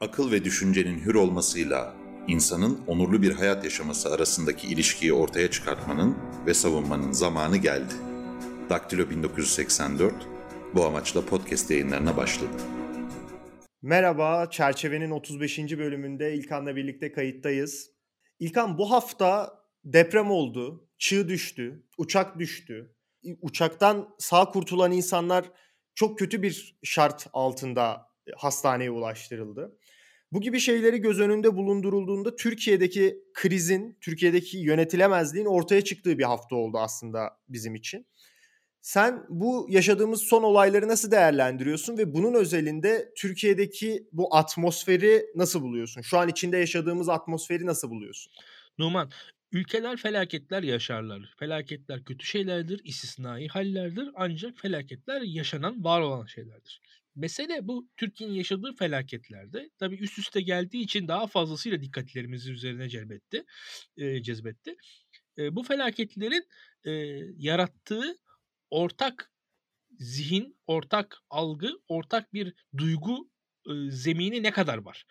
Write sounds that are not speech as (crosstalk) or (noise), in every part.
Akıl ve düşüncenin hür olmasıyla insanın onurlu bir hayat yaşaması arasındaki ilişkiyi ortaya çıkartmanın ve savunmanın zamanı geldi. Daktilo 1984 bu amaçla podcast yayınlarına başladı. Merhaba, Çerçevenin 35. bölümünde İlkan'la birlikte kayıttayız. İlkan bu hafta deprem oldu, çığ düştü, uçak düştü. Uçaktan sağ kurtulan insanlar çok kötü bir şart altında hastaneye ulaştırıldı. Bu gibi şeyleri göz önünde bulundurulduğunda Türkiye'deki krizin, Türkiye'deki yönetilemezliğin ortaya çıktığı bir hafta oldu aslında bizim için. Sen bu yaşadığımız son olayları nasıl değerlendiriyorsun ve bunun özelinde Türkiye'deki bu atmosferi nasıl buluyorsun? Şu an içinde yaşadığımız atmosferi nasıl buluyorsun? Numan, ülkeler felaketler yaşarlar. Felaketler kötü şeylerdir, istisnai hallerdir ancak felaketler yaşanan, var olan şeylerdir. Mesele bu Türkiye'nin yaşadığı felaketlerde tabii üst üste geldiği için daha fazlasıyla dikkatlerimizi üzerine celbetti, e, cezbetti. E, bu felaketlerin e, yarattığı ortak zihin, ortak algı, ortak bir duygu e, zemini ne kadar var?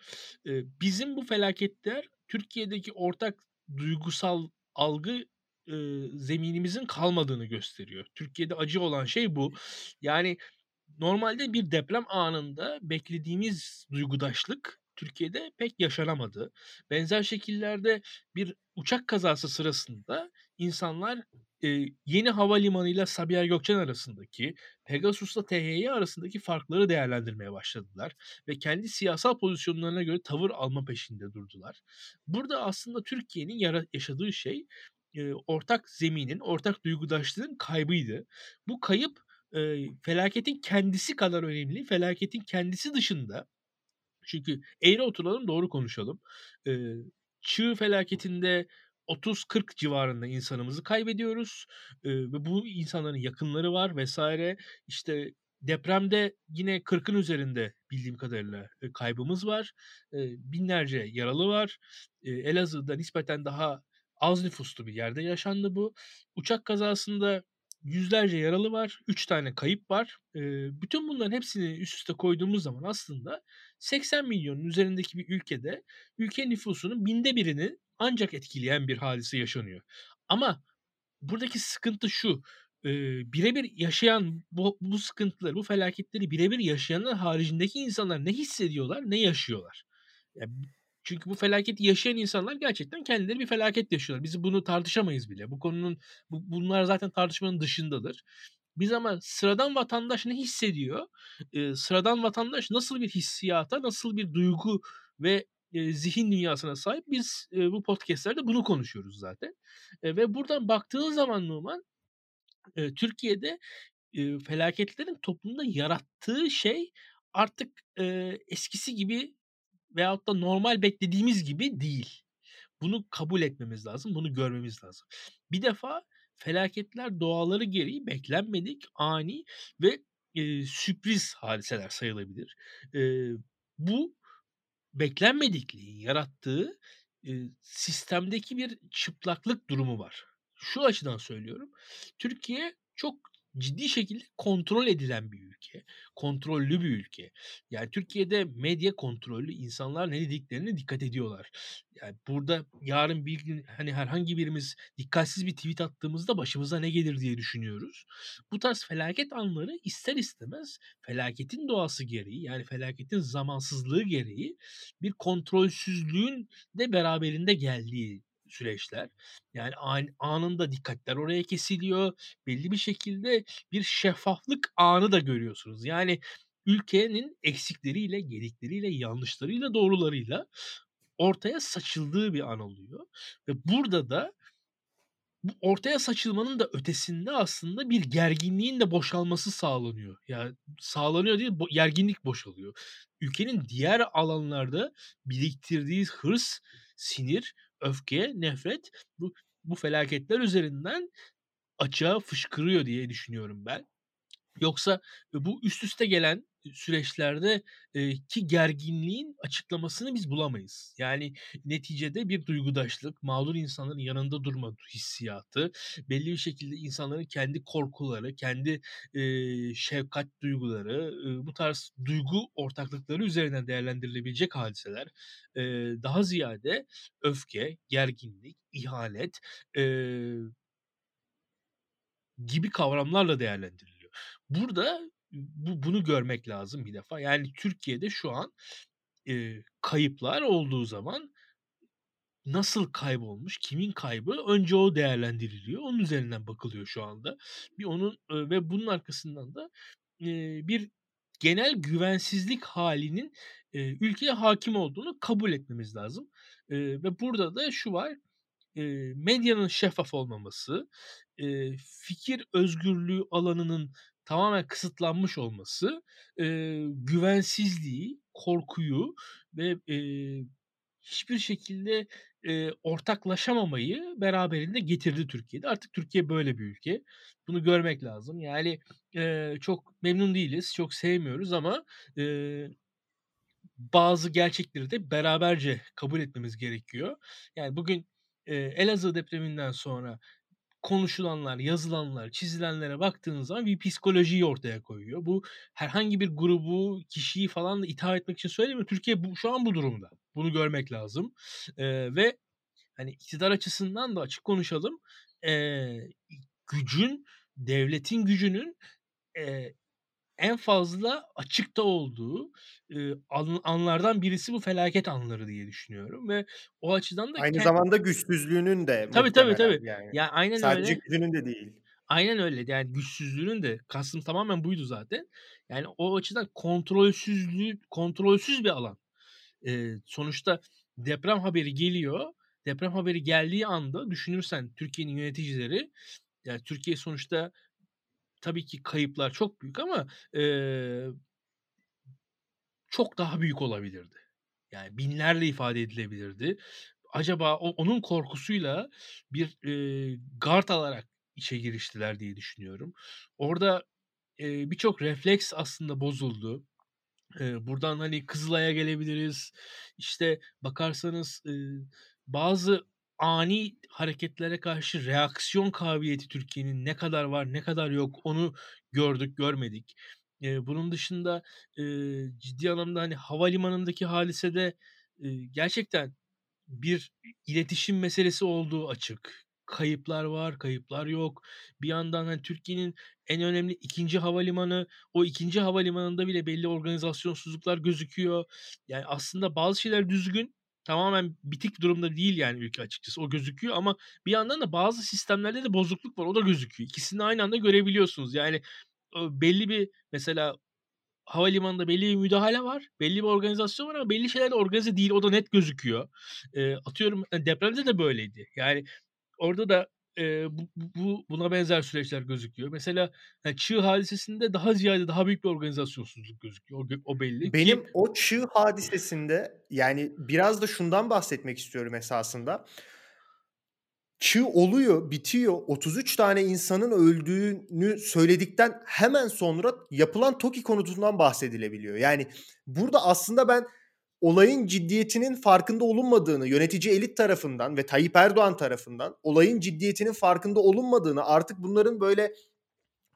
E, bizim bu felaketler Türkiye'deki ortak duygusal algı e, zeminimizin kalmadığını gösteriyor. Türkiye'de acı olan şey bu. Yani normalde bir deprem anında beklediğimiz duygudaşlık Türkiye'de pek yaşanamadı. Benzer şekillerde bir uçak kazası sırasında insanlar e, yeni havalimanı ile Sabiha Gökçen arasındaki, Pegasus'la THY arasındaki farkları değerlendirmeye başladılar ve kendi siyasal pozisyonlarına göre tavır alma peşinde durdular. Burada aslında Türkiye'nin yaşadığı şey e, ortak zeminin, ortak duygudaşlığın kaybıydı. Bu kayıp e, felaketin kendisi kadar önemli. Felaketin kendisi dışında çünkü eğri oturalım doğru konuşalım. E, çığ felaketinde 30-40 civarında insanımızı kaybediyoruz. E, ve bu insanların yakınları var vesaire. İşte depremde yine 40'ın üzerinde bildiğim kadarıyla e, kaybımız var. E, binlerce yaralı var. E, Elazığ'da nispeten daha az nüfuslu bir yerde yaşandı bu. Uçak kazasında yüzlerce yaralı var, 3 tane kayıp var. Bütün bunların hepsini üst üste koyduğumuz zaman aslında 80 milyonun üzerindeki bir ülkede ülke nüfusunun binde birini ancak etkileyen bir hadise yaşanıyor. Ama buradaki sıkıntı şu, birebir yaşayan bu, bu sıkıntıları, bu felaketleri birebir yaşayanın haricindeki insanlar ne hissediyorlar, ne yaşıyorlar? Yani çünkü bu felaketi yaşayan insanlar gerçekten kendileri bir felaket yaşıyorlar. Biz bunu tartışamayız bile. Bu konunun bu, bunlar zaten tartışmanın dışındadır. Biz ama sıradan vatandaş ne hissediyor? Ee, sıradan vatandaş nasıl bir hissiyata, nasıl bir duygu ve e, zihin dünyasına sahip? Biz e, bu podcastlerde bunu konuşuyoruz zaten. E, ve buradan baktığın zaman Numan, e, Türkiye'de e, felaketlerin toplumda yarattığı şey artık e, eskisi gibi veyahut da normal beklediğimiz gibi değil. Bunu kabul etmemiz lazım, bunu görmemiz lazım. Bir defa felaketler doğaları gereği beklenmedik, ani ve e, sürpriz hadiseler sayılabilir. E, bu beklenmedikliğin yarattığı e, sistemdeki bir çıplaklık durumu var. Şu açıdan söylüyorum. Türkiye çok ciddi şekilde kontrol edilen bir ülke. Kontrollü bir ülke. Yani Türkiye'de medya kontrollü insanlar ne dediklerini dikkat ediyorlar. Yani burada yarın bir gün hani herhangi birimiz dikkatsiz bir tweet attığımızda başımıza ne gelir diye düşünüyoruz. Bu tarz felaket anları ister istemez felaketin doğası gereği yani felaketin zamansızlığı gereği bir kontrolsüzlüğün de beraberinde geldiği süreçler. Yani anında dikkatler oraya kesiliyor. Belli bir şekilde bir şeffaflık anı da görüyorsunuz. Yani ülkenin eksikleriyle, gedikleriyle, yanlışlarıyla, doğrularıyla ortaya saçıldığı bir an oluyor. Ve burada da bu ortaya saçılmanın da ötesinde aslında bir gerginliğin de boşalması sağlanıyor. Yani sağlanıyor değil, bo- gerginlik boşalıyor. Ülkenin diğer alanlarda biriktirdiği hırs, sinir öfke, nefret bu, bu felaketler üzerinden açığa fışkırıyor diye düşünüyorum ben. Yoksa bu üst üste gelen süreçlerde eee, ki gerginliğin açıklamasını biz bulamayız. Yani neticede bir duygudaşlık, mağdur insanların yanında durma hissiyatı, belli bir şekilde insanların kendi korkuları, kendi eee, şefkat duyguları, bu tarz duygu ortaklıkları üzerinden değerlendirilebilecek hadiseler. Daha ziyade öfke, gerginlik, ihanet, gibi kavramlarla değerlendiriliyor. Burada bu bunu görmek lazım bir defa. Yani Türkiye'de şu an, eee, kayıplar olduğu zaman nasıl kaybolmuş, kimin kaybı önce o değerlendiriliyor. Onun üzerinden bakılıyor şu anda. Bir onun, eee, ve bunun arkasından da, eee, bir genel güvensizlik hâlinin, eee, ülkeye hâkim olduğunu kabul etmemiz lazım. Eee, ve burada da şu var, medyanın şeffaf olmaması, fikir özgürlüğü alanının tamamen kısıtlanmış olması, güvensizliği, korkuyu ve, hiçbir şekilde, ortaklaşamamayı beraberinde getirdi Türkiye'de. Artık Türkiye böyle bir ülke. Bunu görmek lazım. Yani, çok memnun değiliz, çok sevmiyoruz ama, bazı gerçekleri de beraberce kabul etmemiz gerekiyor. Yani bugün, eee, Elazığ depreminden sonra konuşulanlar, yazılanlar, çizilenlere baktığınız zaman bir psikolojiyi ortaya koyuyor. Bu herhangi bir grubu, kişiyi falan da itham etmek için söylemiyorum. Türkiye bu şu an bu durumda. Bunu görmek lazım. Eee, ve hani iktidar açısından da açık konuşalım. Eee, gücün, devletin gücünün, eee, en fazla açıkta olduğu, eee, an anlardan birisi bu felaket anları diye düşünüyorum ve o açıdan da Aynı ke zamanda güçsüzlüğünün de Tabii, tabii, tabii. yani. Ya, aynen Sadece öyle. gücünün de değil. Aynen öyle. Yani güçsüzlüğünün de kastım tamamen buydu zaten. Yani o açıdan kontrolsüzlüğü kontrolsüz bir alan. Eee, sonuçta deprem haberi geliyor. Deprem haberi geldiği anda düşünürsen Türkiye'nin yöneticileri, yani Türkiye sonuçta tabii ki kayıplar çok büyük ama, eee çok daha büyük olabilirdi. Yani binlerle ifade edilebilirdi. Acaba o onun korkusuyla bir, eee, gard alarak işe giriştiler diye düşünüyorum. Orada, eee, birçok refleks aslında bozuldu. Eee, buradan, hani, Kızılay'a gelebiliriz. İşte, bakarsanız, ııı, bazı ani hareketlere karşı reaksiyon kabiliyeti Türkiye'nin ne kadar var, ne kadar yok onu gördük, görmedik. Eee, bunun dışında, eee, ciddi anlamda, hani, havalimanındaki hadisede, eee, gerçekten bir iletişim meselesi olduğu açık. Kayıplar var, kayıplar yok. Bir yandan, hani, Türkiye'nin en önemli 2'nci havalimanı, o 2'nci havalimanında bile belli organizasyonsuzluklar gözüküyor. Yani, aslında bazı şeyler düzgün, tamamen bitik durumda değil yani ülke açıkçası, o gözüküyor ama bir yandan da bazı sistemlerde de bozukluk var, o da gözüküyor. İkisini aynı anda görebiliyorsunuz. Yani, belli bir mesela havalimanında belli bir müdahale var, belli bir organizasyon var ama belli şeyler de organize değil, o da net gözüküyor. Eee, atıyorum, depremde de böyleydi. Yani, orada da, eee, bu bu buna benzer süreçler gözüküyor. Mesela, hani, Çığ hadisesinde daha ziyade daha büyük bir organizasyonsuzluk gözüküyor. O o belli ki Benim o Çığ hadisesinde, yani, biraz da şundan bahsetmek istiyorum esasında. Çığ oluyor, bitiyor. 33 tane insanın öldüğünü söyledikten hemen sonra yapılan TOKİ konutundan bahsedilebiliyor. Yani, burada aslında ben olayın ciddiyetinin farkında olunmadığını, yönetici elit tarafından ve Tayyip Erdoğan tarafından olayın ciddiyetinin farkında olunmadığını, artık bunların böyle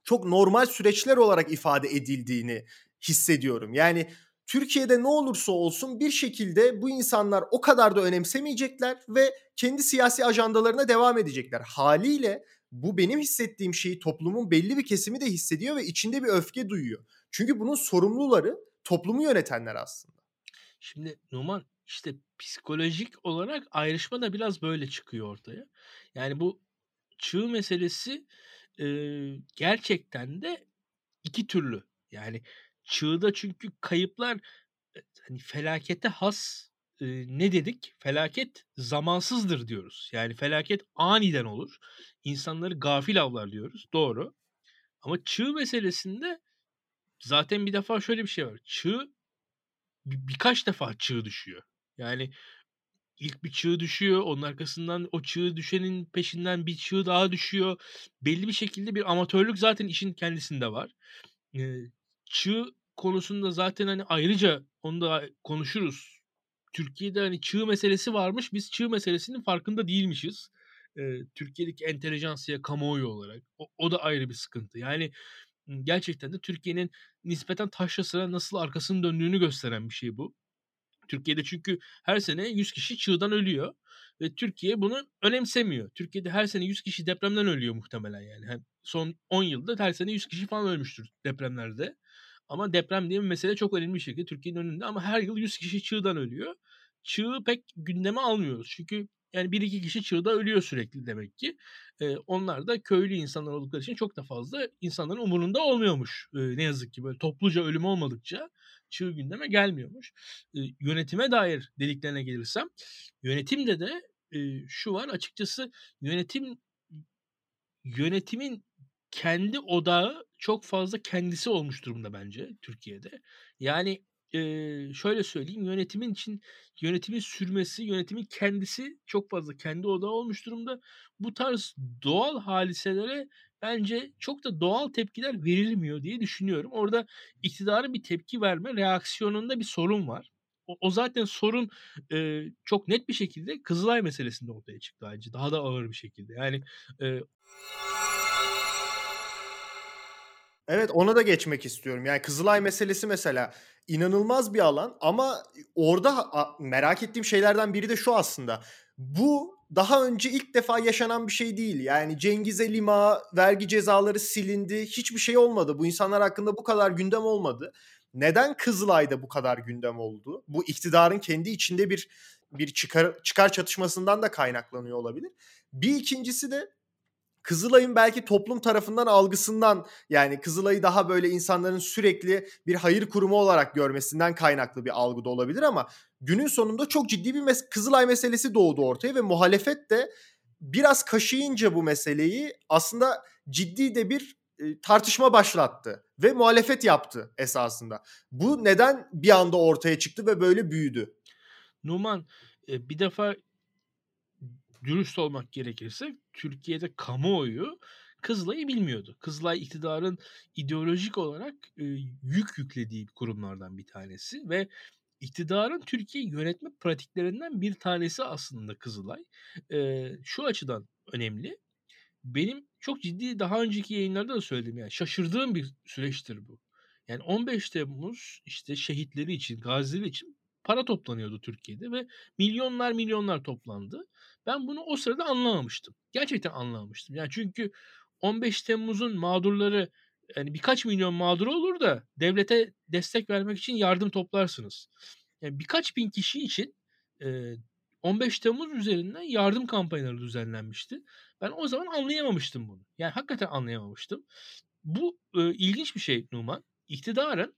çok normal süreçler olarak ifade edildiğini hissediyorum. Yani, Türkiye'de ne olursa olsun bir şekilde bu insanlar o kadar da önemsemeyecekler ve kendi siyasi ajandalarına devam edecekler. Hâliyle bu benim hissettiğim şeyi toplumun belli bir kesimi de hissediyor ve içinde bir öfke duyuyor. Çünkü bunun sorumluları toplumu yönetenler aslında. Şimdi Numan, işte, psikolojik olarak ayrışma da biraz böyle çıkıyor ortaya. Yani, bu Çığ meselesi, eee, gerçekten de 2 türlü. Yani, Çığ'da çünkü kayıplar, eee, hani, felakete has, eee, ne dedik? Felaket zamansızdır diyoruz. Yani, felaket aniden olur. İnsanları gafil avlar diyoruz. Doğru. Ama Çığ meselesinde zaten bir defa şöyle bir şey var. Çığ bi birkaç defa çığ düşüyor. Yani, ilk bir çığ düşüyor, onun arkasından o çığ düşenin peşinden bir çığ daha düşüyor. Belli bir şekilde bir amatörlük zaten işin kendisinde var. Eee, çığ konusunda zaten, hani, ayrıca onu da konuşuruz. Türkiye'de, hani, çığ meselesi varmış. Biz çığ meselesinin farkında değilmişiz. Eee, Türkiye'deki entelejansiya, kamuoyu olarak. O o da ayrı bir sıkıntı. Yani, gerçekten de Türkiye'nin nispeten taşra sıra nasıl arkasını döndüğünü gösteren bir şey bu. Türkiye'de çünkü her sene 100 kişi çığdan ölüyor ve Türkiye bunu önemsemiyor. Türkiye'de her sene 100 kişi depremden ölüyor muhtemelen yani. Hani, son 10 yılda her sene 100 kişi falan ölmüştür depremlerde. Ama deprem diye bir mesele çok önemli bir şekilde Türkiye'nin önünde ama her yıl 100 kişi çığdan ölüyor. Çığı pek gündeme almıyoruz. Çünkü yani 1-2 kişi çığda ölüyor sürekli demek ki. Eee, onlar da köylü insanlar oldukları için çok da fazla insanların umurunda olmuyormuş. Eee, ne yazık ki böyle topluca ölüm olmadıkça çığ gündeme gelmiyormuş. Eee, yönetime dair dediklerine gelirsem, yönetimde de, eee, şu var açıkçası yönetim yönetimin kendi odağı çok fazla kendisi olmuş durumda bence Türkiye'de. Yani, eee, şöyle söyleyeyim, yönetimin için yönetimin sürmesi, yönetimin kendisi çok fazla kendi odağı olmuş durumda. Bu tarz doğal hadiselere bence çok da doğal tepkiler verilmiyor diye düşünüyorum. Orada iktidarın bir tepki verme reaksiyonunda bir sorun var. O o zaten sorun, eee, çok net bir şekilde Kızılay meselesinde ortaya çıktı bence daha da ağır bir şekilde. Yani, eee Evet, ona da geçmek istiyorum. Yani Kızılay meselesi mesela inanılmaz bir alan ama orada merak ettiğim şeylerden biri de şu aslında. Bu daha önce ilk defa yaşanan bir şey değil. Yani Cengiz'e lima, vergi cezaları silindi. Hiçbir şey olmadı. Bu insanlar hakkında bu kadar gündem olmadı. Neden Kızılay'da bu kadar gündem oldu? Bu iktidarın kendi içinde bir bir çıkar çıkar çatışmasından da kaynaklanıyor olabilir. Bir ikincisi de Kızılay'ın belki toplum tarafından algısından yani Kızılay'ı daha böyle insanların sürekli bir hayır kurumu olarak görmesinden kaynaklı bir algı da olabilir ama günün sonunda çok ciddi bir mes- Kızılay meselesi doğdu ortaya ve muhalefet de biraz kaşıyınca bu meseleyi aslında ciddi de bir e, tartışma başlattı ve muhalefet yaptı esasında. Bu neden bir anda ortaya çıktı ve böyle büyüdü? Numan, eee, bir defa dürüst olmak gerekirse Türkiye'de kamuoyu Kızılay'ı bilmiyordu. Kızılay iktidarın ideolojik olarak, eee, yük yüklediği kurumlardan bir tanesi ve iktidarın Türkiye'yi yönetme pratiklerinden bir tanesi aslında Kızılay. Eee, şu açıdan önemli. Benim çok ciddi daha önceki yayınlarda da söyledim yani şaşırdığım bir süreçtir bu. Yani 15 Temmuz işte şehitleri için, gazileri için para toplanıyordu Türkiye'de ve milyonlar milyonlar toplandı. Ben bunu o sırada anlamamıştım. Gerçekten anlamamıştım. Yani çünkü 15 Temmuz'un mağdurları yani birkaç milyon mağdur olur da devlete destek vermek için yardım toplarsınız. Yani birkaç bin kişi için e, 15 Temmuz üzerinden yardım kampanyaları düzenlenmişti. Ben o zaman anlayamamıştım bunu. Yani hakikaten anlayamamıştım. Bu e, ilginç bir şey Numan. İktidarın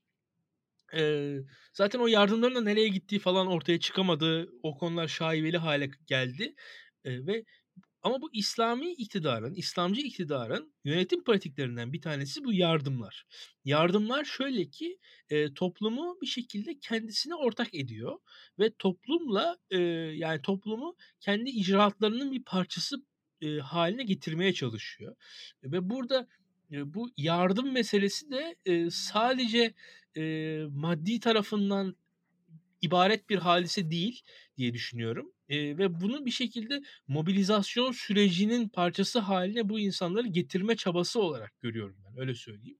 e, zaten o yardımların da nereye gittiği falan ortaya çıkamadı. O konular şaibeli hale geldi. E, ve ama bu İslami iktidarın, İslamcı iktidarın yönetim pratiklerinden bir tanesi bu yardımlar. Yardımlar şöyle ki e, toplumu bir şekilde kendisine ortak ediyor ve toplumla e, yani toplumu kendi icraatlarının bir parçası e, haline getirmeye çalışıyor. Ve burada e, bu yardım meselesi de e, sadece e, maddi tarafından ibaret bir hadise değil diye düşünüyorum. Eee, ve bunu bir şekilde mobilizasyon sürecinin parçası haline bu insanları getirme çabası olarak görüyorum ben, öyle söyleyeyim.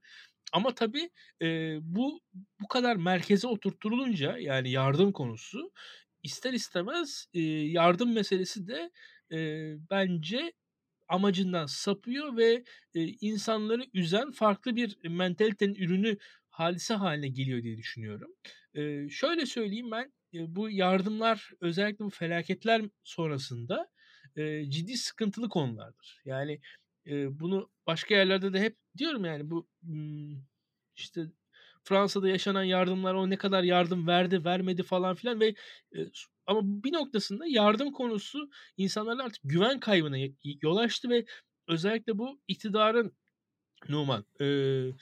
Ama tabii, eee, bu bu kadar merkeze oturtulunca yani yardım konusu ister istemez, eee, yardım meselesi de, eee, bence amacından sapıyor ve, eee, insanları üzen farklı bir mentalitenin ürünü hadise haline geliyor diye düşünüyorum. Eee, şöyle söyleyeyim ben, eee, bu yardımlar özellikle bu felaketler sonrasında, eee, ciddi sıkıntılı konulardır. Yani, eee, bunu başka yerlerde de hep diyorum yani bu, işte, Fransa'da yaşanan yardımlar, o ne kadar yardım verdi, vermedi falan filan ve, eee, ama bir noktasında yardım konusu insanların artık güven kaybına yol açtı ve özellikle bu iktidarın Numan, eee,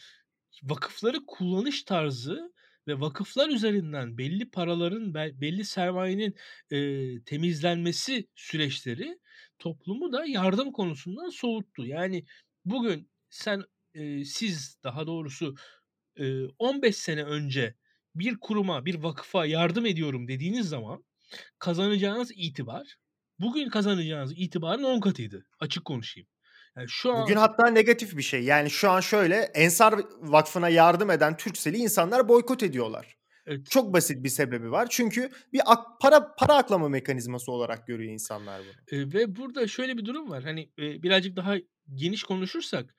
vakıfları kullanış tarzı ve vakıflar üzerinden belli paraların, bel belli sermayenin, eee, temizlenmesi süreçleri toplumu da yardım konusundan soğuttu. Yani bugün sen, eee, siz daha doğrusu eee, 15 sene önce bir kuruma, bir vakıfa yardım ediyorum dediğiniz zaman kazanacağınız itibar bugün kazanacağınız itibarın 10 katıydı. Açık konuşayım. Yani şu an Bugün hatta negatif bir şey. Yani şu an şöyle Ensar Vakfı'na yardım eden Türksel'i insanlar boykot ediyorlar. Evet. Çok basit bir sebebi var. Çünkü bir ak- para para aklama mekanizması olarak görüyor insanlar bunu. Eee, ve burada şöyle bir durum var. Hani, eee, birazcık daha geniş konuşursak,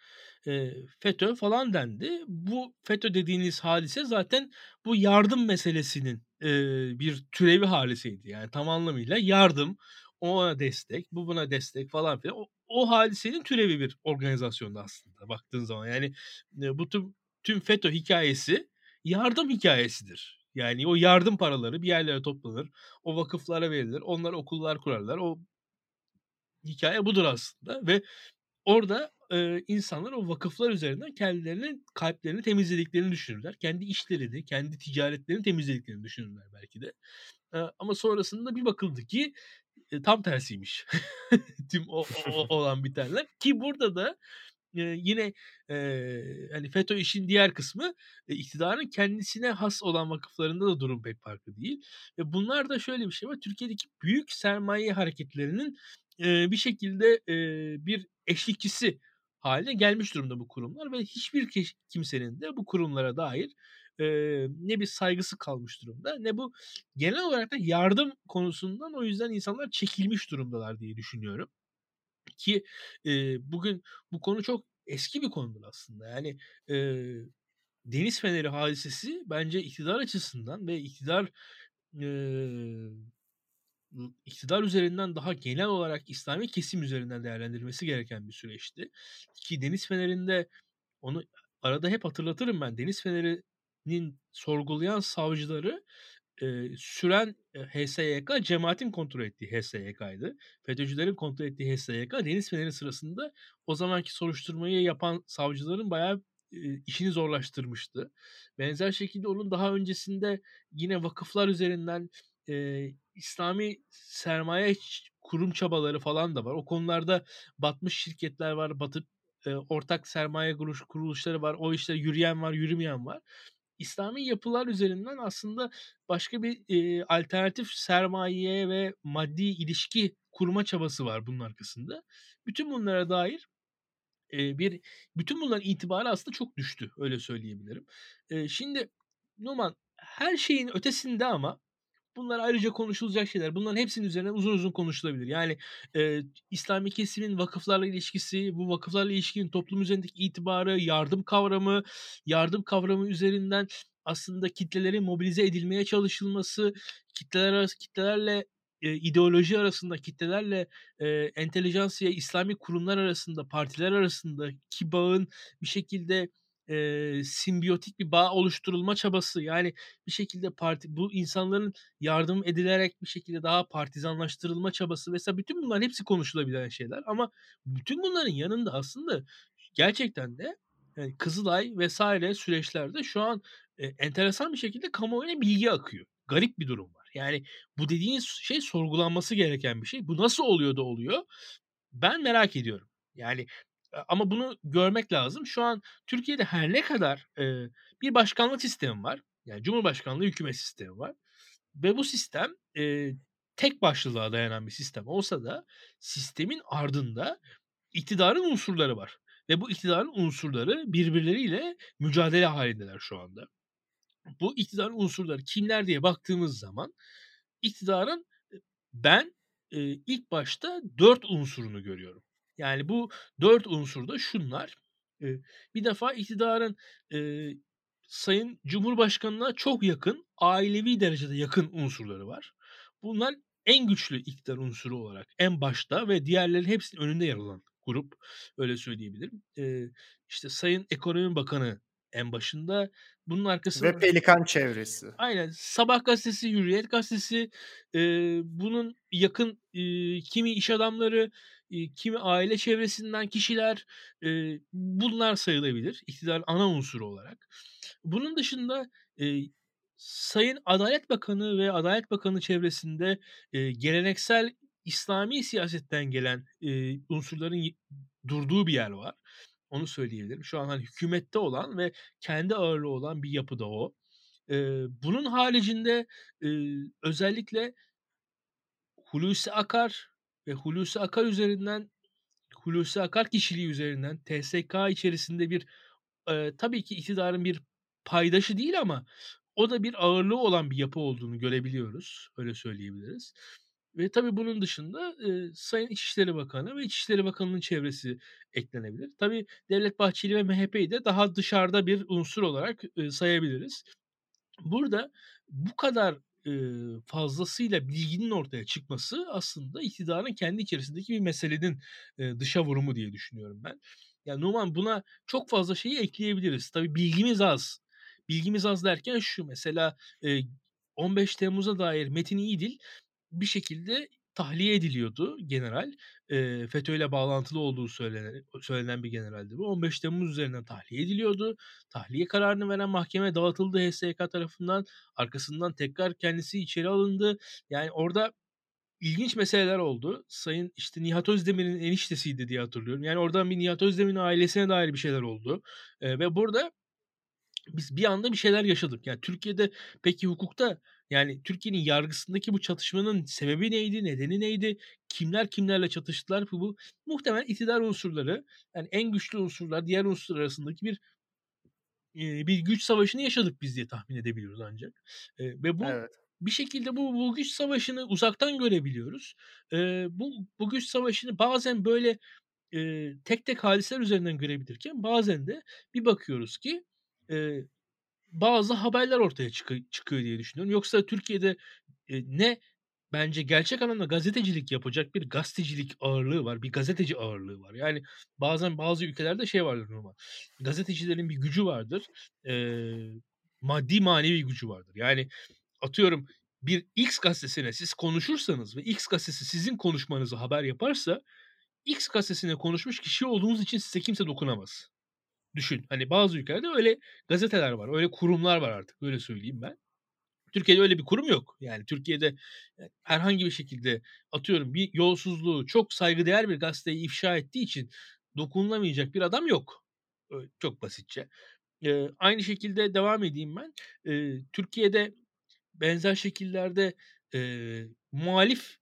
eee, FETÖ falan dendi. Bu FETÖ dediğiniz hadise zaten bu yardım meselesinin, eee, bir türevi haliseydi. Yani tam anlamıyla yardım, o ona destek, bu buna destek falan filan. O o hadisenin türevi bir organizasyondu aslında baktığın zaman. Yani, bu tüm tüm FETÖ hikâyesi yardım hikâyesidir. Yani o yardım paraları bir yerlere toplanır, o vakıflara verilir, onlar okullar kurarlar. O hikâye budur aslında ve orada, eee, insanlar o vakıflar üzerinden kendilerinin kalplerini temizlediklerini düşünürler. Kendi işlerini, kendi ticaretlerini temizlediklerini düşünürler belki de. Eee, ama sonrasında bir bakıldı ki, eee, tam tersiymiş. (laughs) Tüm o o (laughs) olan bitenler ki burada da, eee, yine, eee, hani, FETÖ işin diğer kısmı, eee, iktidarın kendisine has olan vakıflarında da durum pek farklı değil. Ve bunlarda şöyle bir şey var. Türkiye'deki büyük sermaye hareketlerinin, eee, bir şekilde, eee, bir eşlikçisi hâline gelmiş durumda bu kurumlar ve hiçbir kimsenin de bu kurumlara dair, eee, ne bir saygısı kalmış durumda ne bu genel olarak da yardım konusundan o yüzden insanlar çekilmiş durumdalar diye düşünüyorum. Ki, eee, bugün bu konu çok eski bir konudur aslında. Yani, eee, Deniz Feneri hadisesi bence iktidar açısından ve iktidar, ı iktidar üzerinden daha genel olarak İslami kesim üzerinden değerlendirilmesi gereken bir süreçti. Ki Deniz Feneri'nde onu arada hep hatırlatırım ben. Deniz Feneri'nin sorgulayan savcıları, eee, süren, HSYK cemaatin kontrol ettiği HSYK'ydı. FETÖ'cülerin kontrol ettiği HSYK Deniz Feneri sırasında o zamanki soruşturmayı yapan savcıların bayağı, eee, işini zorlaştırmıştı. Benzer şekilde onun daha öncesinde yine vakıflar üzerinden, eee, İslami sermaye kurum çabaları falan da var. O konularda batmış şirketler var, batıp, eee, ortak sermaye kuruluşları var. O işler yürüyen var, yürümeyen var. İslami yapılar üzerinden aslında başka bir, eee, alternatif sermaye ve maddi ilişki kurma çabası var bunun arkasında. Bütün bunlara dair, eee, bir bütün bunların itibarı aslında çok düştü, öyle söyleyebilirim. Eee, şimdi Numan her şeyin ötesinde ama bunlar ayrıca konuşulacak şeyler. Bunların hepsinin üzerine uzun uzun konuşulabilir. Yani, eee, İslami kesimin vakıflarla ilişkisi, bu vakıflarla ilişkinin toplum üzerindeki itibarı, yardım kavramı, yardım kavramı üzerinden aslında kitlelerin mobilize edilmeye çalışılması, kitleler arası kitlelerle, eee, ideoloji arasında, kitlelerle, eee, entelijansiya, İslami kurumlar arasında, partiler arasındaki bağın bir şekilde, eee, simbiyotik bir bağ oluşturulma çabası. Yani bir şekilde parti bu insanların yardım edilerek bir şekilde daha partizanlaştırılma çabası vs. bütün bunların hepsi konuşulabilen şeyler ama bütün bunların yanında aslında gerçekten de, hani, Kızılay vs. süreçlerde şu an, eee, enteresan bir şekilde kamuoyuna bilgi akıyor. Garip bir durum var. Yani bu dediğiniz şey sorgulanması gereken bir şey. Bu nasıl oluyor da oluyor? Ben merak ediyorum. Yani, ama bunu görmek lazım. Şu an Türkiye'de her ne kadar, eee, bir başkanlık sistemi var. Yani cumhurbaşkanlığı hükümet sistemi var ve bu sistem, eee, tek başlılığa dayanan bir sistem olsa da sistemin ardında iktidarın unsurları var ve bu iktidarın unsurları birbirleriyle mücadele hâlindeler şu anda. Bu iktidarın unsurları kimler diye baktığımız zaman iktidarın, ben, eee, ilk başta 4 unsurunu görüyorum. Yani bu 4 unsur da şunlar: bir defa iktidarın, Sayın Cumhurbaşkanı'na çok yakın, ailevi derecede yakın unsurları var. Bunlar en güçlü iktidar unsuru olarak en başta ve diğerlerinin hepsinin önünde yer alan grup, öyle söyleyebilirim. Eee, işte, Sayın Ekonomi Bakanı en başında, bunun arkasında Ve Pelikan çevresi. Aynen. Sabah gazetesi, Hürriyet gazetesi, eee, bunun yakın, eee, kimi iş adamları, eee, kimi aile çevresinden kişiler, eee, bunlar sayılabilir iktidarın ana unsuru olarak. Bunun dışında, eee, Sayın Adalet Bakanı ve Adalet Bakanı çevresinde, eee, geleneksel İslami siyasetten gelen, eee, unsurların durduğu bir yer var. Onu söyleyebilirim. Şu an hani hükümette olan ve kendi ağırlığı olan bir yapı da o. Eee, bunun haricinde, eee, özellikle Hulusi Akar ve Hulusi Akar üzerinden Hulusi Akar kişiliği üzerinden TSK içerisinde bir, eee, tabii ki iktidarın bir paydaşı değil ama o da bir ağırlığı olan bir yapı olduğunu görebiliyoruz. Öyle söyleyebiliriz. Ve tabii bunun dışında, eee, Sayın İçişleri Bakanı ve İçişleri Bakanı'nın çevresi eklenebilir. Tabii Devlet Bahçeli ve MHP'yi de daha dışarıda bir unsur olarak, eee, sayabiliriz. Burada bu kadar, fazlasıyla bilginin ortaya çıkması aslında iktidarın kendi içerisindeki bir meselenin, dışa vurumu diye düşünüyorum ben. Ya, Numan buna çok fazla şeyi ekleyebiliriz. Tabii bilgimiz az. Bilgimiz az derken şu mesela, eee, 15 Temmuz'a dair Metin İyidil bir şekilde tahliye ediliyordu general. Eee, FETÖ'yle bağlantılı olduğu söylenen söylenen bir generaldi bu. 15 Temmuz üzerinden tahliye ediliyordu. Tahliye kararını veren mahkeme dağıtıldı HSYK tarafından. Arkasından tekrar kendisi içeri alındı. Yani orada ilginç meseleler oldu. Sayın işte Nihat Özdemir'in eniştesiydi diye hatırlıyorum. Yani oradan bir Nihat Özdemir'in ailesine dair bir şeyler oldu. Eee, ve burada biz bir anda bir şeyler yaşadık. Yani Türkiye'de peki hukukta yani Türkiye'nin yargısındaki bu çatışmanın sebebi neydi, nedeni neydi, kimler kimlerle çatıştılar bu, muhtemelen iktidar unsurları yani en güçlü unsurlar diğer unsurlar arasındaki bir bir güç savaşını yaşadık biz diye tahmin edebiliyoruz ancak. Ve bu Evet. bir şekilde bu, bu güç savaşını uzaktan görebiliyoruz. Bu, bu güç savaşını bazen böyle tek tek hadiseler üzerinden görebilirken bazen de bir bakıyoruz ki bazı haberler ortaya çıkı çıkıyor diye düşünüyorum. Yoksa Türkiye'de, eee, ne bence gerçek anlamda gazetecilik yapacak bir gazetecilik ağırlığı var, bir gazeteci ağırlığı var. Yani bazen bazı ülkelerde şey vardır normal, gazetecilerin bir gücü vardır, eee, maddi manevi gücü vardır. Yani atıyorum bir X gazetesine siz konuşursanız ve X gazetesi sizin konuşmanızı haber yaparsa X gazetesine konuşmuş kişi olduğunuz için size kimse dokunamaz. Düşün. Hani bazı ülkelerde öyle gazeteler var, öyle kurumlar var artık, öyle söyleyeyim ben. Türkiye'de öyle bir kurum yok. Yani Türkiye'de e, herhangi bir şekilde atıyorum bir yolsuzluğu çok saygıdeğer bir gazeteyi ifşa ettiği için dokunulamayacak bir adam yok. Çok basitçe. Eee, aynı şekilde devam edeyim ben. Eee, Türkiye'de benzer şekillerde, eee, muhalif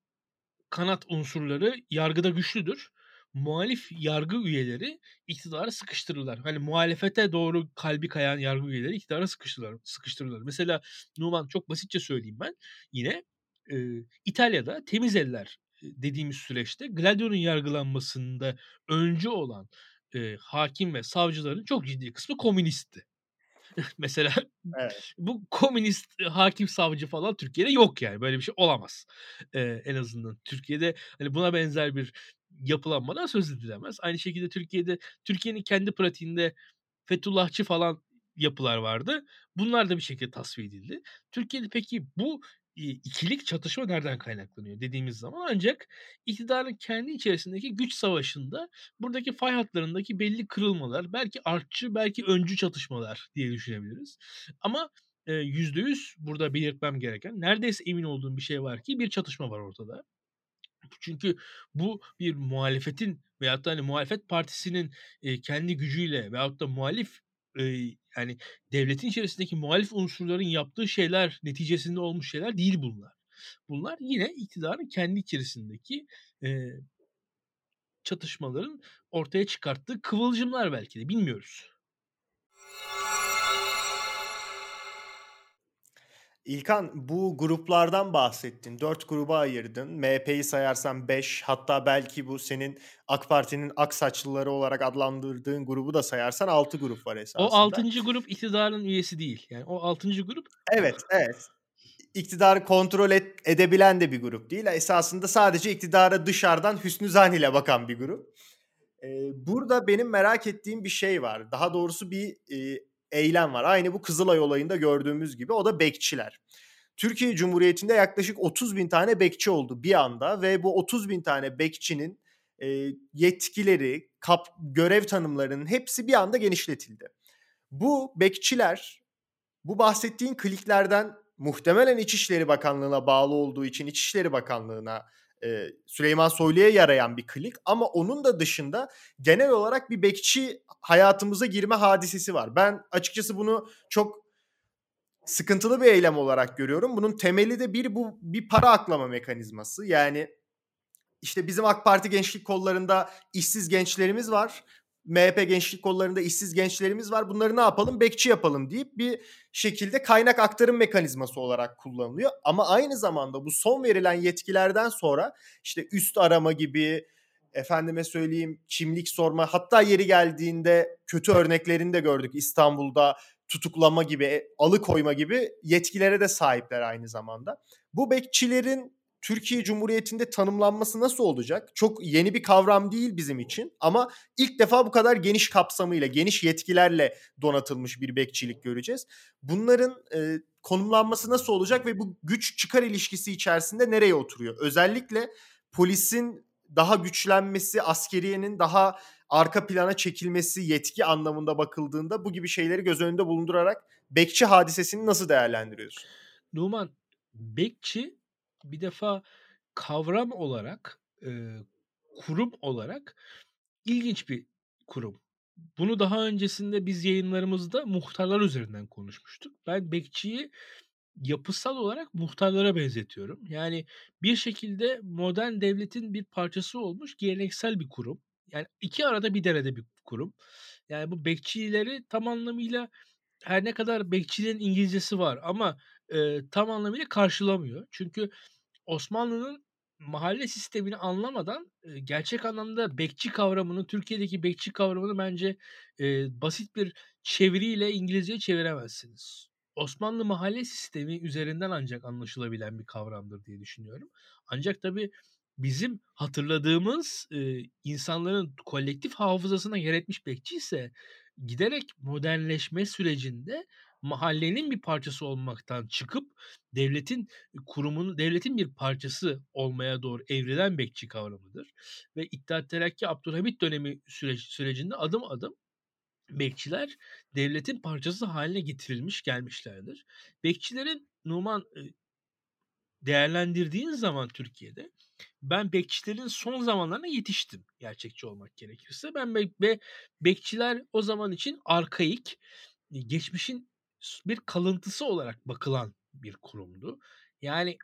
kanat unsurları yargıda güçlüdür. Muhalif yargı üyeleri iktidara sıkıştırırlar. Hani muhalefete doğru kalbi kayan yargı üyeleri iktidara sıkıştırırlar sıkıştırırlar. Mesela Numan çok basitçe söyleyeyim ben yine. Eee, İtalya'da temiz eller, dediğimiz süreçte Gladio'nun yargılanmasında öncü olan, eee, hâkim ve savcıların çok ciddi kısmı komünistti. (laughs) Mesela Evet. bu komünist hâkim, savcı falan Türkiye'de yok yani. Böyle bir şey olamaz. Eee, en azından Türkiye'de hani buna benzer bir yapılanmadan söz edilemez. Aynı şekilde Türkiye'de Türkiye'nin kendi pratiğinde Fethullahçı falan yapılar vardı. Bunlar da bir şekilde tasfiye edildi. Türkiye'de peki bu, iii, ikilik çatışma nereden kaynaklanıyor dediğimiz zaman ancak iktidarın kendi içerisindeki güç savaşında buradaki fay hatlarındaki belli kırılmalar, belki artçı, belki öncü çatışmalar diye düşünebiliriz. Ama, eee, %100 burada belirtmem gereken, neredeyse emin olduğum bir şey var ki bir çatışma var ortada. Çünkü bu bir muhalefetin veyahut da hani muhalefet partisinin, eee, kendi gücüyle veyahut da muhalif, eee, yani devletin içerisindeki muhalif unsurların yaptığı şeyler neticesinde olmuş şeyler değil bunlar. Bunlar yine iktidarın kendi içerisindeki, eee çatışmaların ortaya çıkarttığı kıvılcımlar belki de bilmiyoruz. İlkan bu gruplardan bahsettin. 4 gruba ayırdın. MHP'yi sayarsan 5 hatta belki bu senin AK Parti'nin aksaçlıları olarak adlandırdığın grubu da sayarsan 6 grup var O esasında. 6. grup iktidarın üyesi değil. Yani o 6. grup Evet, evet. İktidarı kontrol et, edebilen de bir grup değil. Esasında sadece iktidara dışarıdan hüsnü zan ile bakan bir grup. Ee, burada benim merak ettiğim bir şey var. Daha doğrusu bir e, eylem var. Aynı bu Kızılay olayında gördüğümüz gibi. O da bekçiler. Türkiye Cumhuriyeti'nde yaklaşık 30 bin tane bekçi oldu bir anda ve bu 30 bin tane bekçinin e, yetkileri, kap, görev tanımlarının hepsi bir anda genişletildi. Bu bekçiler bu bahsettiğin kliklerden muhtemelen İçişleri Bakanlığı'na bağlı olduğu için İçişleri Bakanlığı'na e, Süleyman Soylu'ya yarayan bir klik ama onun da dışında genel olarak bir bekçi hayatımıza girme hadisesi var. Ben açıkçası bunu çok sıkıntılı bir eylem olarak görüyorum. Bunun temeli de bir bu bir para aklama mekanizması. Yani işte bizim AK Parti gençlik kollarında işsiz gençlerimiz var. MHP gençlik kollarında işsiz gençlerimiz var. Bunları ne yapalım? Bekçi yapalım deyip bir şekilde kaynak aktarım mekanizması olarak kullanılıyor. Ama aynı zamanda bu son verilen yetkilerden sonra işte üst arama gibi efendime söyleyeyim kimlik sorma hatta yeri geldiğinde kötü örneklerini de gördük İstanbul'da tutuklama gibi, e, alıkoyma gibi yetkilere de sahipler aynı zamanda. Bu bekçilerin Türkiye Cumhuriyeti'nde tanımlanması nasıl olacak? Çok yeni bir kavram değil bizim için ama ilk defa bu kadar geniş kapsamıyla, geniş yetkilerle donatılmış bir bekçilik göreceğiz. Bunların e, konumlanması nasıl olacak ve bu güç çıkar ilişkisi içerisinde nereye oturuyor? Özellikle polisin daha güçlenmesi, askeriyenin daha arka plana çekilmesi, yetki anlamında bakıldığında bu gibi şeyleri göz önünde bulundurarak bekçi hadisesini nasıl değerlendiriyorsun? Numan, bekçi bir defa kavram olarak, e, kurum olarak ilginç bir kurum. Bunu daha öncesinde biz yayınlarımızda muhtarlar üzerinden konuşmuştuk. Ben bekçiyi yapısal olarak muhtarlara benzetiyorum. Yani bir şekilde modern devletin bir parçası olmuş geleneksel bir kurum. Yani iki arada bir derede bir kurum. Yani bu bekçileri tam anlamıyla her ne kadar bekçilerin İngilizcesi var ama e, tam anlamıyla karşılamıyor. Çünkü Osmanlı'nın mahalle sistemini anlamadan e, gerçek anlamda bekçi kavramını, Türkiye'deki bekçi kavramını bence e, basit bir çeviriyle İngilizceye çeviremezsiniz. Osmanlı mahalle sistemi üzerinden ancak anlaşılabilen bir kavramdır diye düşünüyorum. Ancak tabii bizim hatırladığımız e, insanların kolektif hafızasına yer etmiş bekçi ise giderek modernleşme sürecinde mahallenin bir parçası olmaktan çıkıp devletin kurumunun devletin bir parçası olmaya doğru evrilen bekçi kavramıdır. Ve İttihat Terakki Abdülhamit dönemi süreç, sürecinde adım adım bekçiler devletin parçası haline getirilmiş gelmişlerdir. Bekçilerin Numan değerlendirdiğin zaman Türkiye'de ben bekçilerin son zamanlarına yetiştim gerçekçi olmak gerekirse. Ben be- ve bekçiler o zaman için arkaik, geçmişin bir kalıntısı olarak bakılan bir kurumdu. Yani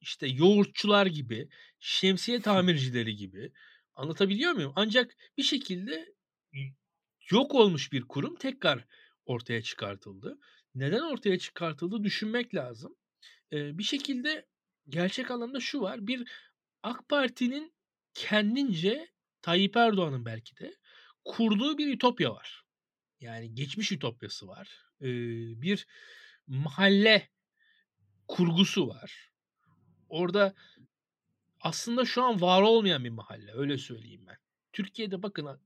işte yoğurtçular gibi, şemsiye tamircileri gibi anlatabiliyor muyum? Ancak bir şekilde yok olmuş bir kurum tekrar ortaya çıkartıldı. Neden ortaya çıkartıldı düşünmek lazım. Ee, bir şekilde gerçek anlamda şu var. Bir AK Parti'nin kendince Tayyip Erdoğan'ın belki de kurduğu bir ütopya var. Yani geçmiş ütopyası var. Ee, bir mahalle kurgusu var. Orada aslında şu an var olmayan bir mahalle öyle söyleyeyim ben. Türkiye'de bakın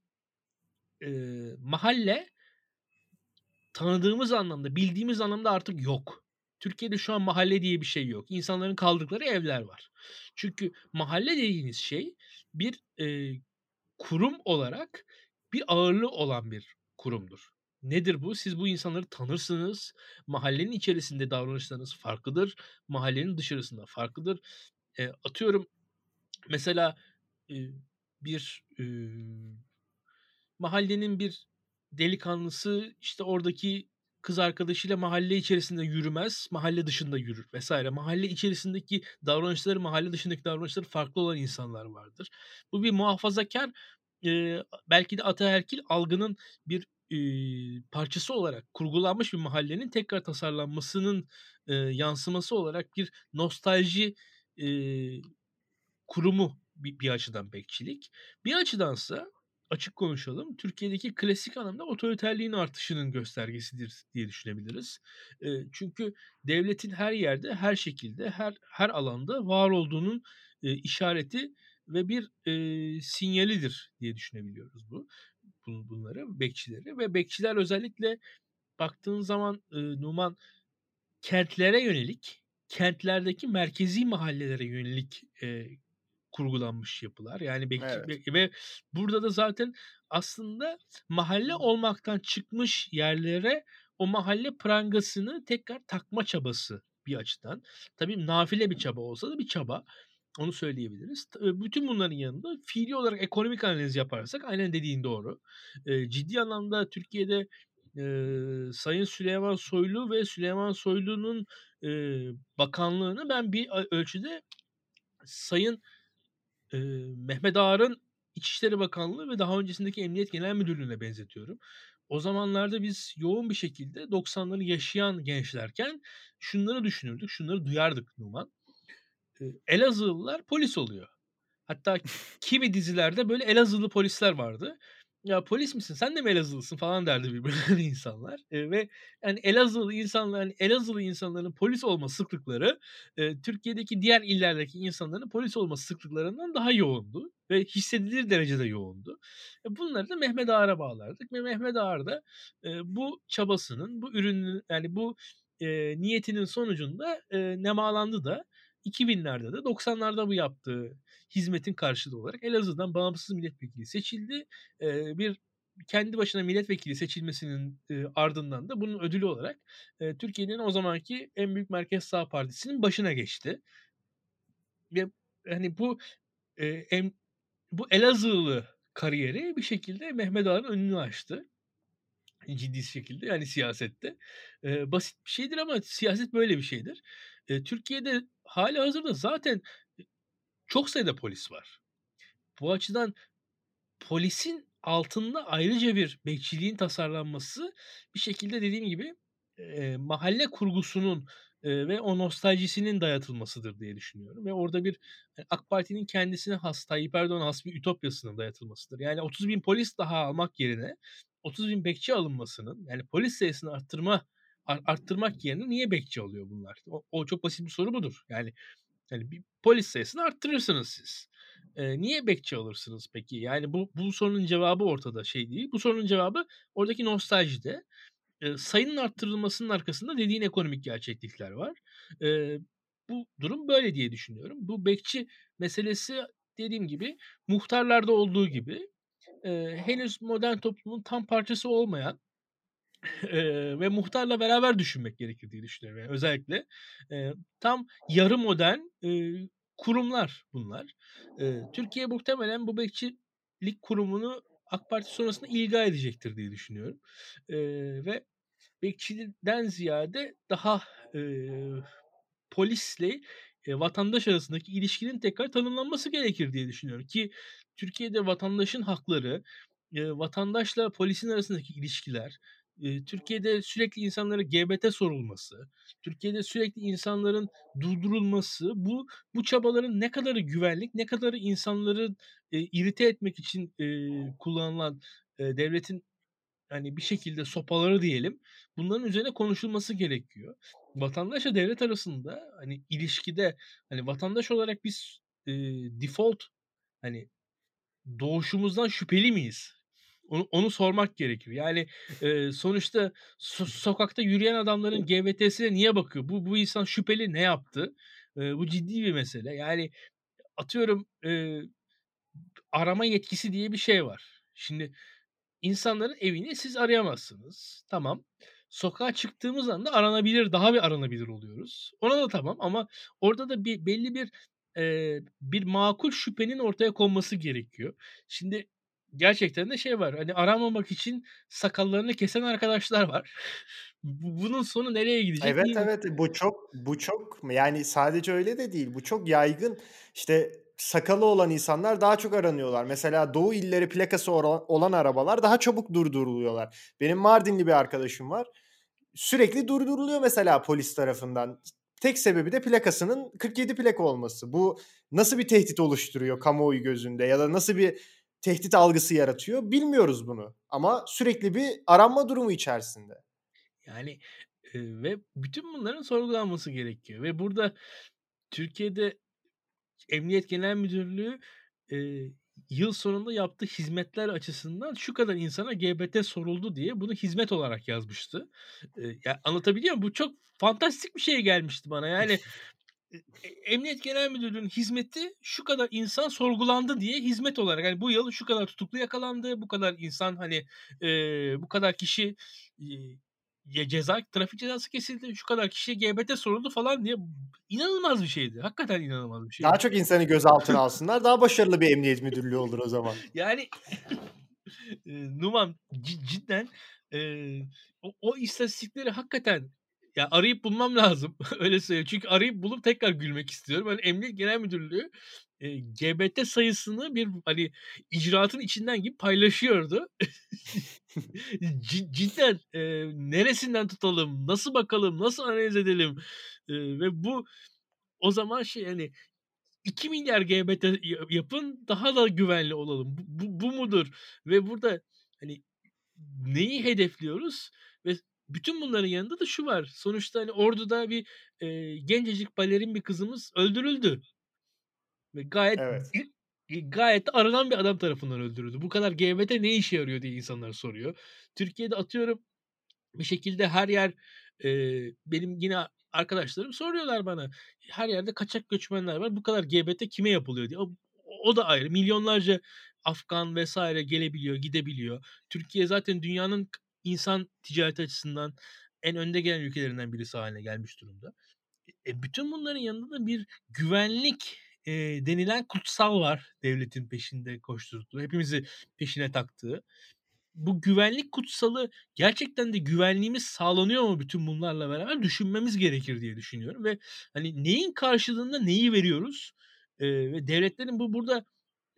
e, mahalle tanıdığımız anlamda, bildiğimiz anlamda artık yok. Türkiye'de şu an mahalle diye bir şey yok. İnsanların kaldıkları evler var. Çünkü mahalle dediğiniz şey bir e, kurum olarak bir ağırlığı olan bir kurumdur. Nedir bu? Siz bu insanları tanırsınız. Mahallenin içerisinde davranışlarınız farklıdır. Mahallenin dışarısında farklıdır. E, atıyorum mesela e, bir e, mahallenin bir delikanlısı işte oradaki kız arkadaşıyla mahalle içerisinde yürümez, mahalle dışında yürür vesaire. Mahalle içerisindeki davranışları, mahalle dışındaki davranışları farklı olan insanlar vardır. Bu bir muhafazakar, e, belki de ataerkil algının bir e, parçası olarak kurgulanmış bir mahallenin tekrar tasarlanmasının e, yansıması olarak bir nostalji e, kurumu bir, bir açıdan bekçilik. Bir açıdansa açık konuşalım. Türkiye'deki klasik anlamda otoriterliğin artışının göstergesidir diye düşünebiliriz. E, çünkü devletin her yerde, her şekilde, her her alanda var olduğunun e, işareti ve bir e, sinyalidir diye düşünebiliyoruz bu bunları, bekçileri ve bekçiler özellikle baktığın zaman e, Numan kentlere yönelik, kentlerdeki merkezi mahallelere yönelik e, kurgulanmış yapılar. Yani bekçi Evet. ve burada da zaten aslında mahalle olmaktan çıkmış yerlere o mahalle prangasını tekrar takma çabası bir açıdan. Tabii nafile bir çaba olsa da bir çaba. Onu söyleyebiliriz. Bütün bunların yanında fiili olarak ekonomik analiz yaparsak aynen dediğin doğru. Ciddi anlamda Türkiye'de, Sayın Süleyman Soylu ve Süleyman Soylu'nun, eee, bakanlığını ben bir ölçüde Sayın, Mehmet Ağar'ın İçişleri Bakanlığı ve daha öncesindeki Emniyet Genel Müdürlüğü'ne benzetiyorum. O zamanlarda biz yoğun bir şekilde 90'ları yaşayan gençlerken şunları düşünürdük, şunları duyardık Numan. Elazığlılar polis oluyor. Hatta kimi dizilerde böyle Elazığlı polisler vardı. "Ya polis misin? Sen de mi Elazığlısın?" falan derdi birbirlerine (laughs) insanlar. Eee, ve yani Elazığlı insanlar, hani Elazığlı insanların polis olma sıklıkları, eee, Türkiye'deki diğer illerdeki insanların polis olma sıklıklarından daha yoğundu ve hissedilir derecede yoğundu. E, bunları da Mehmet Ağar'a bağlardık ve Mehmet Ağar da, eee, bu çabasının, bu ürünün yani bu, eee, niyetinin sonucunda, eee, nemalandı da 2000'lerde de 90'larda bu yaptığı hizmetin karşılığı olarak Elazığ'dan bağımsız milletvekili seçildi. Eee, bir kendi başına milletvekili seçilmesinin, eee, ardından da bunun ödülü olarak, eee, Türkiye'nin o zamanki en büyük merkez sağ partisinin başına geçti. Ve hani bu, eee, em bu Elazığlı kariyeri bir şekilde Mehmet Ağar'ın önünü açtı. Ciddi şekilde yani siyasette. Eee, basit bir şeydir ama siyaset böyle bir şeydir. Eee, Türkiye'de hâlihazırda zaten çok sayıda polis var. Bu açıdan polisin altında ayrıca bir bekçiliğin tasarlanması bir şekilde dediğim gibi, eee, mahalle kurgusunun, eee, ve o nostaljisinin dayatılmasıdır diye düşünüyorum ve orada bir, eee, AK Parti'nin kendisine has, Tayyip Erdoğan'a has bir ütopyasının dayatılmasıdır. Yani 30.000 polis daha almak yerine 30.000 bekçi alınmasının, yani polis sayısını arttırma ar arttırmak yerine niye bekçi alıyor bunlar? O o çok basit bir soru budur. Yani, hani, bir polis sayısını arttırırsınız siz. Eee, niye bekçi alırsınız peki? Yani bu bu sorunun cevabı ortada şey değil. Bu sorunun cevabı oradaki nostaljide. Eee, sayının arttırılmasının arkasında dediğin ekonomik gerçeklikler var. Eee, bu durum böyle diye düşünüyorum. Bu bekçi meselesi dediğim gibi muhtarlarda olduğu gibi, eee, henüz modern toplumun tam parçası olmayan, eee, ve muhtarla beraber düşünmek gerekir diye düşünüyorum. Yani özellikle, eee, tam yarı modern, eee, kurumlar bunlar. Eee, Türkiye muhtemelen bu bekçilik kurumunu AK Parti sonrasında ilga edecektir diye düşünüyorum. Eee, ve bekçiden ziyade daha, eee, polisle, eee, vatandaş arasındaki ilişkinin tekrar tanımlanması gerekir diye düşünüyorum ki Türkiye'de vatandaşın hakları, eee, vatandaşla polisin arasındaki ilişkiler, Türkiye'de sürekli insanlara GBT sorulması, Türkiye'de sürekli insanların durdurulması, bu bu çabaların ne kadarı güvenlik, ne kadarı insanları, eee, irite etmek için, eee, kullanılan, eee, devletin, hani, bir şekilde sopaları diyelim, bunların üzerine konuşulması gerekiyor. Vatandaşla devlet arasında, hani, ilişkide, hani, vatandaş olarak biz, eee, default, hani, doğuşumuzdan şüpheli miyiz? Onu onu sormak gerekir. Yani, eee, sonuçta so sokakta yürüyen adamların GBT'sine niye bakıyor? Bu bu insan şüpheli, ne yaptı? Eee, bu ciddi bir mesele. Yani, atıyorum, eee, arama yetkisi diye bir şey var. Şimdi insanların evini siz arayamazsınız. Tamam. Sokağa çıktığımız anda aranabilir, daha bir aranabilir oluyoruz. Ona da tamam ama orada da bir belli bir, eee, bir makul şüphenin ortaya konması gerekiyor. Şimdi gerçekten de şey var, hani, aranmamak için sakallarını kesen arkadaşlar var. (laughs) Bu bunun sonu nereye gidecek Evet, evet. Bu çok bu çok yani sadece öyle de değil. Bu çok yaygın. İşte sakalı olan insanlar daha çok aranıyorlar. Mesela doğu illeri plakası olan arabalar daha çabuk durduruluyorlar. Benim Mardinli bir arkadaşım var. Sürekli durduruluyor mesela polis tarafından. Tek sebebi de plakasının 47 plaka olması. Bu nasıl bir tehdit oluşturuyor kamuoyu gözünde ya da nasıl bir tehdit algısı yaratıyor bilmiyoruz bunu. Ama sürekli bir aranma durumu içerisinde. Yani, eee, ve bütün bunların sorgulanması gerekiyor ve burada Türkiye'de Emniyet Genel Müdürlüğü, eee, yıl sonunda yaptığı hizmetler açısından şu kadar insana GBT soruldu diye bunu hizmet olarak yazmıştı. Eee, ya, anlatabiliyor muyum? Bu çok fantastik bir şey gelmişti bana. Yani, (laughs) Emniyet Genel Müdürlüğü'nün hizmeti şu kadar insan sorgulandı diye hizmet olarak, hani, bu yıl şu kadar tutuklu yakalandı, bu kadar insan, hani, eee, bu kadar kişi, ya ceza trafik cezası kesildi. Şu kadar kişiye GBT soruldu falan diye inanılmaz bir şeydi. Hakikaten inanılmaz bir şeydi. Daha çok insanı gözaltına alsınlar. Daha başarılı bir emniyet müdürlüğü olur o zaman. (laughs) Yani e, Numan cidden e, o, o istatistikleri hakikaten ya arayıp bulmam lazım. (laughs) Öyle söyleyeyim. Çünkü arayıp bulup tekrar gülmek istiyorum. Hani Emniyet Genel Müdürlüğü e, GBT sayısını bir hani icraatın içinden gibi paylaşıyordu. (laughs) C- cidden e, neresinden tutalım, nasıl bakalım, nasıl analiz edelim E, ve bu o zaman şey hani 2 milyar GBT ya- yapın daha da güvenli olalım. Bu, bu, bu mudur? Ve burada hani neyi hedefliyoruz? Ve bütün bunların yanında da şu var. Sonuçta hani orduda bir e, gencecik balerin bir kızımız öldürüldü. Ve gayet Evet. gayet aranan bir adam tarafından öldürüldü. Bu kadar GBT ne işe yarıyor diye insanlar soruyor. Türkiye'de atıyorum bir şekilde her yer e, benim yine arkadaşlarım soruyorlar bana. Her yerde kaçak göçmenler var. Bu kadar GBT kime yapılıyor diye. O, o da ayrı. Milyonlarca Afgan vesaire gelebiliyor, gidebiliyor. Türkiye zaten dünyanın insan ticareti açısından en önde gelen ülkelerinden birisi haline gelmiş durumda. E, bütün bunların yanında da bir güvenlik e, denilen kutsal var devletin peşinde koşturduğu, hepimizi peşine taktığı. Bu güvenlik kutsalı gerçekten de güvenliğimiz sağlanıyor mu bütün bunlarla beraber düşünmemiz gerekir diye düşünüyorum ve hani neyin karşılığında neyi veriyoruz E, ve devletlerin bu burada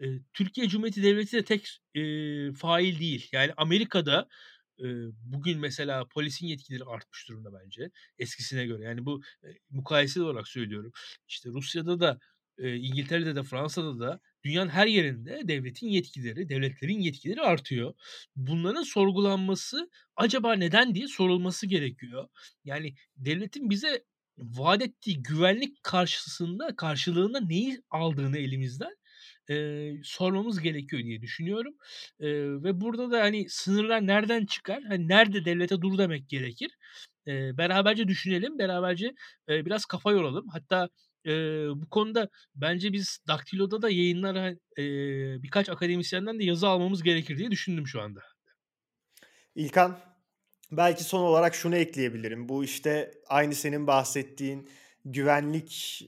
e, Türkiye Cumhuriyeti Devleti de tek e, fail değil. Yani Amerika'da bugün mesela polisin yetkileri artmış durumda bence eskisine göre. Yani bu e, olarak söylüyorum. İşte Rusya'da da İngiltere'de de Fransa'da da dünyanın her yerinde devletin yetkileri, devletlerin yetkileri artıyor. Bunların sorgulanması acaba neden diye sorulması gerekiyor. Yani devletin bize vaat ettiği güvenlik karşısında karşılığında neyi aldığını elimizden e, sormamız gerekiyor diye düşünüyorum. E, ve burada da hani sınırlar nereden çıkar? Hani nerede devlete dur demek gerekir? E, beraberce düşünelim, beraberce e, biraz kafa yoralım. Hatta e, bu konuda bence biz Daktilo'da da yayınlara e, birkaç akademisyenden de yazı almamız gerekir diye düşündüm şu anda. İlkan, belki son olarak şunu ekleyebilirim. Bu işte aynı senin bahsettiğin güvenlik,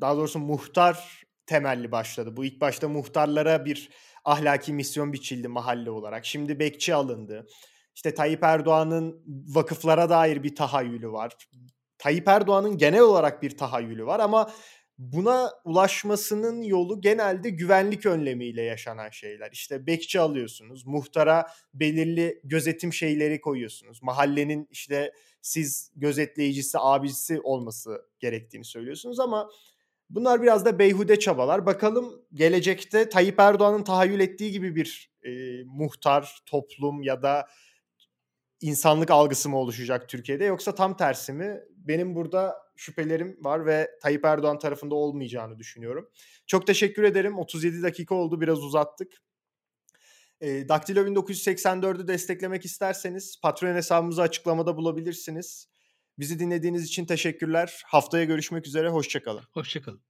daha doğrusu muhtar temelli başladı. Bu ilk başta muhtarlara bir ahlaki misyon biçildi mahalle olarak. Şimdi bekçi alındı. İşte Tayyip Erdoğan'ın vakıflara dair bir tahayyülü var. Tayyip Erdoğan'ın genel olarak bir tahayyülü var ama buna ulaşmasının yolu genelde güvenlik önlemiyle yaşanan şeyler. İşte bekçi alıyorsunuz, muhtara belirli gözetim şeyleri koyuyorsunuz. Mahallenin işte siz gözetleyicisi, abisi olması gerektiğini söylüyorsunuz ama bunlar biraz da beyhude çabalar. Bakalım gelecekte Tayyip Erdoğan'ın tahayyül ettiği gibi bir e, muhtar, toplum ya da insanlık algısı mı oluşacak Türkiye'de yoksa tam tersi mi? Benim burada şüphelerim var ve Tayyip Erdoğan tarafında olmayacağını düşünüyorum. Çok teşekkür ederim. 37 dakika oldu biraz uzattık. E, Daktilo 1984'ü desteklemek isterseniz Patreon hesabımızı açıklamada bulabilirsiniz. Bizi dinlediğiniz için teşekkürler. Haftaya görüşmek üzere. Hoşçakalın. Hoşçakalın.